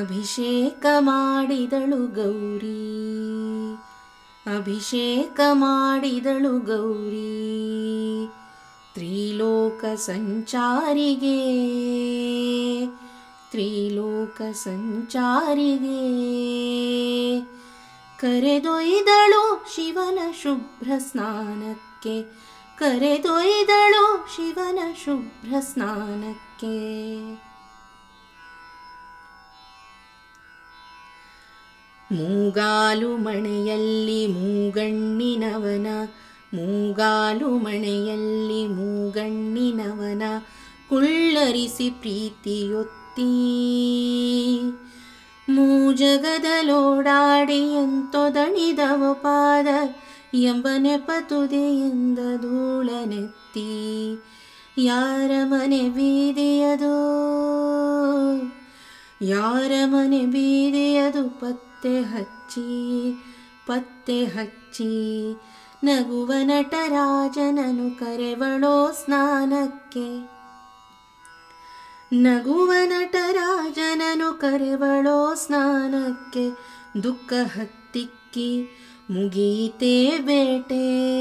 ಅಭಿಷೇಕ ಮಾಡಿದಳು ಗೌರಿ. ಅಭಿಷೇಕ ಮಾಡಿದಳು ಗೌರಿ. ತ್ರಿಲೋಕ ಸಂಚಾರಿಗೆ. ತ್ರಿಲೋಕ ಸಂಚಾರಿಗೆ. ಕರೆದೊಯ್ದಳು ಶಿವನ ಶುಭ್ರ ಸ್ನಾನಕ್ಕೆ. ಕರೆದೊಯ್ದಳು ಶಿವನ ಶುಭ್ರ ಸ್ನಾನಕ್ಕೆ. ಮೂಗಾಲು ಮಣೆಯಲ್ಲಿ ಮೂಗಣ್ಣಿನವನ, ಮೂಗಾಲು ಮಣೆಯಲ್ಲಿ ಮೂಗಣ್ಣಿನವನ, ಕುಳ್ಳರಿಸಿ ಪ್ರೀತಿಯೊತ್ತಿ. ಮೂಜಗದಲೋಡಾಡಿ ಎಂತೊದಣಿದವ ಪಾದ ಎಂಬ ನೆಪತುದೆಯಿಂದ ಧೂಳನೆತ್ತಿ, ಯಾರ ಮನೆ ಬೀದಿಯದು? ಯಾರ ಮನೆ ಬೀದಿಯದು? ಪತ್ತೆ ಹಚ್ಚಿ ಪತ್ತೆ ಹಚ್ಚಿ, ನಗುವ ನಟರಾಜನನು ಕರೆವಳೋ ಸ್ನಾನಕ್ಕೆ. ನಗುವ ನಟರಾಜನನು ಕರೆವಳೋ ಸ್ನಾನಕ್ಕೆ, ದುಃಖ ಹತ್ತಿಕ್ಕಿ ಮುಗೀತೇ ಬೇಟೆ.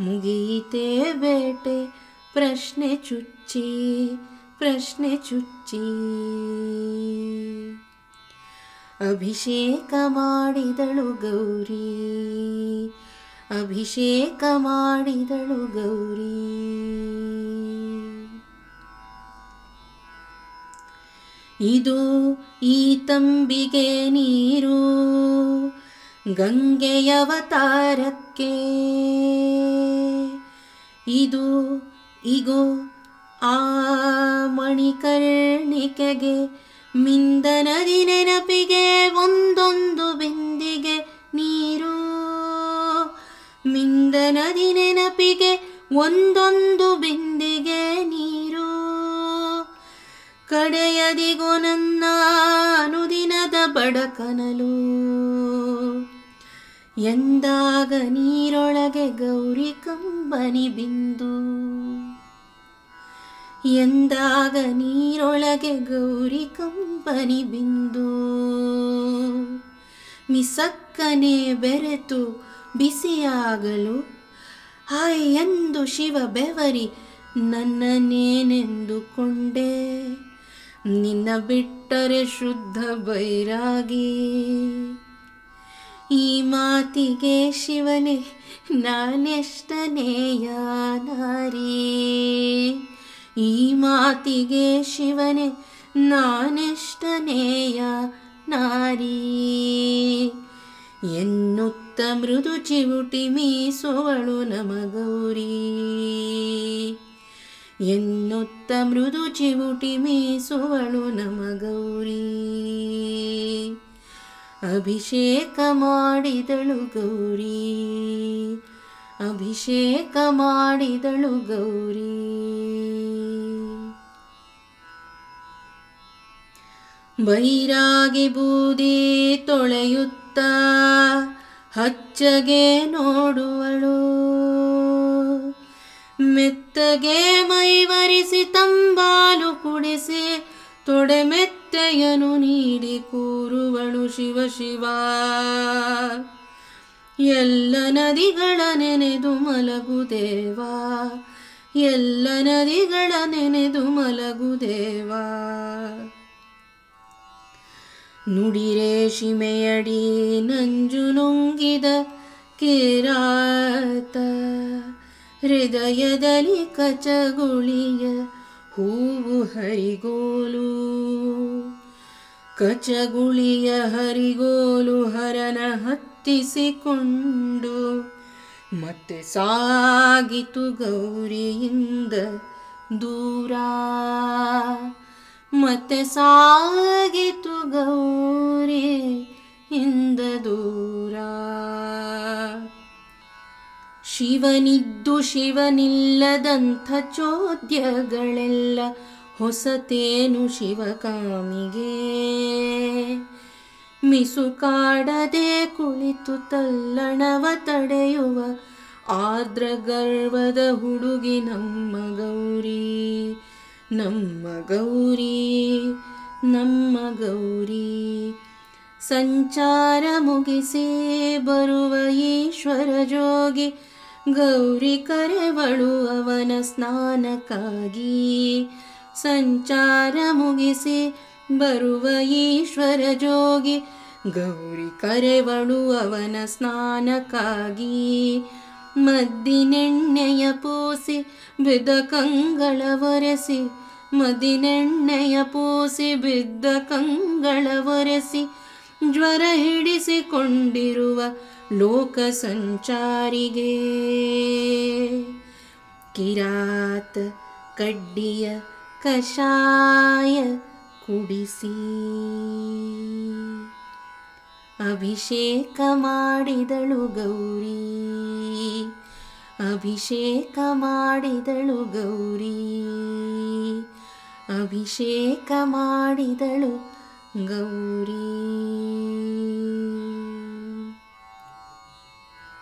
ಮುಗೀತೆ ಬೇಟೆ. ಪ್ರಶ್ನೆ ಚುಚ್ಚಿ ಪ್ರಶ್ನೆ ಚುಚ್ಚಿ. ಅಭಿಷೇಕ ಮಾಡಿದಳು ಗೌರಿ. ಅಭಿಷೇಕ ಮಾಡಿದಳು ಗೌರಿ. ಇದು ಈ ತಂಬಿಗೆ ನೀರು ಗಂಗೆಯವತಾರಕ್ಕೆ ಇದು, ಇಗೋ, ಆ ಮಣಿಕರ್ಣಿಕೆಗೆ ಮಿಂದನದಿ ನೆನಪಿಗೆ ಒಂದೊಂದು ಬಿಂದಿಗೆ ನೀರು. ಮಿಂದನದಿ ನೆನಪಿಗೆ ಒಂದೊಂದು ಬಿಂದಿಗೆ ಕಡೆಯದಿಗೋ ನನ್ನ ಅನುದಿನದ ಬಡಕನಲು. ಎಂದಾಗ ನೀರೊಳಗೆ ಗೌರಿ ಕಂಬನಿ ಬಿಂದು. ಎಂದಾಗ ನೀರೊಳಗೆ ಗೌರಿ ಕಂಬನಿ ಬಿಂದು. ಮಿಸಕ್ಕನೆ ಬೆರೆತು ಬಿಸಿಯಾಗಲು, ಹಾಯ್ ಎಂದು ಶಿವ ಬೆವರಿ ನನ್ನನ್ನೇನೆಂದುಕೊಂಡೆ. ನಿನ್ನ ಬಿಟ್ಟರೆ ಶುದ್ಧ ಬೈರಾಗಿ. ಈ ಮಾತಿಗೆ ಶಿವನೇ ನಾನೆಷ್ಟನೆಯ ನಾರಿ ಈ ಮಾತಿಗೆ ಶಿವನೇ ನಾನೆಷ್ಟನೆಯ ನಾರಿ ಎನ್ನುತ್ತ ಮೃದು ಚಿವುಟಿ ಮೀಸುವಳು ನಮಗೌರಿ. ಎನ್ನುತ್ತ ಮೃದು ಚಿವುಟಿ ಮೀಸುವಳು ನಮಗೌರಿ. ಅಭಿಷೇಕ ಮಾಡಿದಳು ಗೌರಿ. ಅಭಿಷೇಕ ಮಾಡಿದಳು ಗೌರಿ. ಬೈರಾಗಿ ಬೂದಿ ತೊಳೆಯುತ್ತ ಹಚ್ಚಗೆ ನೋಡುವಳು. ಮೆತ್ತಗೆ ಮೈವರಿಸಿ ತಂಬಾಲು ಕುಡಿಸಿ ತೊಡೆ ಮೆತ್ತೆಯನು ನೀಡಿ ಕೂರುವಳು ಶಿವ ಶಿವ. ಎಲ್ಲ ನದಿಗಳ ನೆನೆದು ಮಲಗುದೇವಾ ಎಲ್ಲ ನದಿಗಳ ನೆನೆದು ಮಲಗುದೇವಾ ನುಡಿರೇಷಿಮೆಯಡಿ ನಂಜು ನುಂಗಿದ ಕಿರಾತ. ಹೃದಯದಲ್ಲಿ ಕಚಗುಳಿಯ ಹೂವು ಹರಿಗೋಲು. ಕಚಗುಳಿಯ ಹರಿಗೋಲು ಹರನ ಹತ್ತಿಸಿಕೊಂಡು ಮತ್ತೆ ಸಾಗಿತು ಗೌರಿಯಿಂದ ದೂರ. ಮತ್ತೆ ಸಾಗಿತು ಗೌರಿ ಇಂದ ದೂರ. ಶಿವನಿದ್ದು ಶಿವನಿಲ್ಲದಂಥ ಚೋದ್ಯಗಳೆಲ್ಲ ಹೊಸತೇನು ಶಿವಕಾಮಿಗೆ. ಮಿಸುಕಾಡದೆ ಕುಳಿತು ತಲ್ಲಣವ ತಡೆಯುವ ಆದ್ರ ಗರ್ವದ ಹುಡುಗಿ ನಮ್ಮ ಗೌರಿ ನಮ್ಮ ಗೌರಿ ನಮ್ಮ ಗೌರಿ. ಸಂಚಾರ ಮುಗಿಸಿ ಬರುವ ಈಶ್ವರ ಜೋಗಿ ಗೌರಿ ಕರೆವಳು ಅವನ ಸ್ನಾನಕ್ಕಾಗಿ ಸಂಚಾರ ಮುಗಿಸಿ ಬರುವ ಈಶ್ವರ ಜೋಗಿ ಗೌರಿ ಕರೆವಳು ಅವನ ಸ್ನಾನಕ್ಕಾಗಿ ಮದ್ದಿನೆಣ್ಣೆಯ ಪೂಸಿ ಬಿದ್ದ ಕಂಗಳ ಒರೆಸಿ ಮದಿನೆಣ್ಣೆಯ ಪೂಸಿ ಬಿದ್ದ ಕಂಗಳ ಒರೆಸಿ ಜ್ವರ ಹಿಡಿಸಿಕೊಂಡಿರುವ ಲೋಕ ಸಂಚಾರಿಗೆ ಕಿರಾತ ಕಡ್ಡಿಯ ಕಷಾಯ ಕುಡಿಸಿ. ಅಭಿಷೇಕ ಮಾಡಿದಳು ಗೌರಿ. ಅಭಿಷೇಕ ಮಾಡಿದಳು ಗೌರಿ. ಅಭಿಷೇಕ ಮಾಡಿದಳು ಗೌರಿ.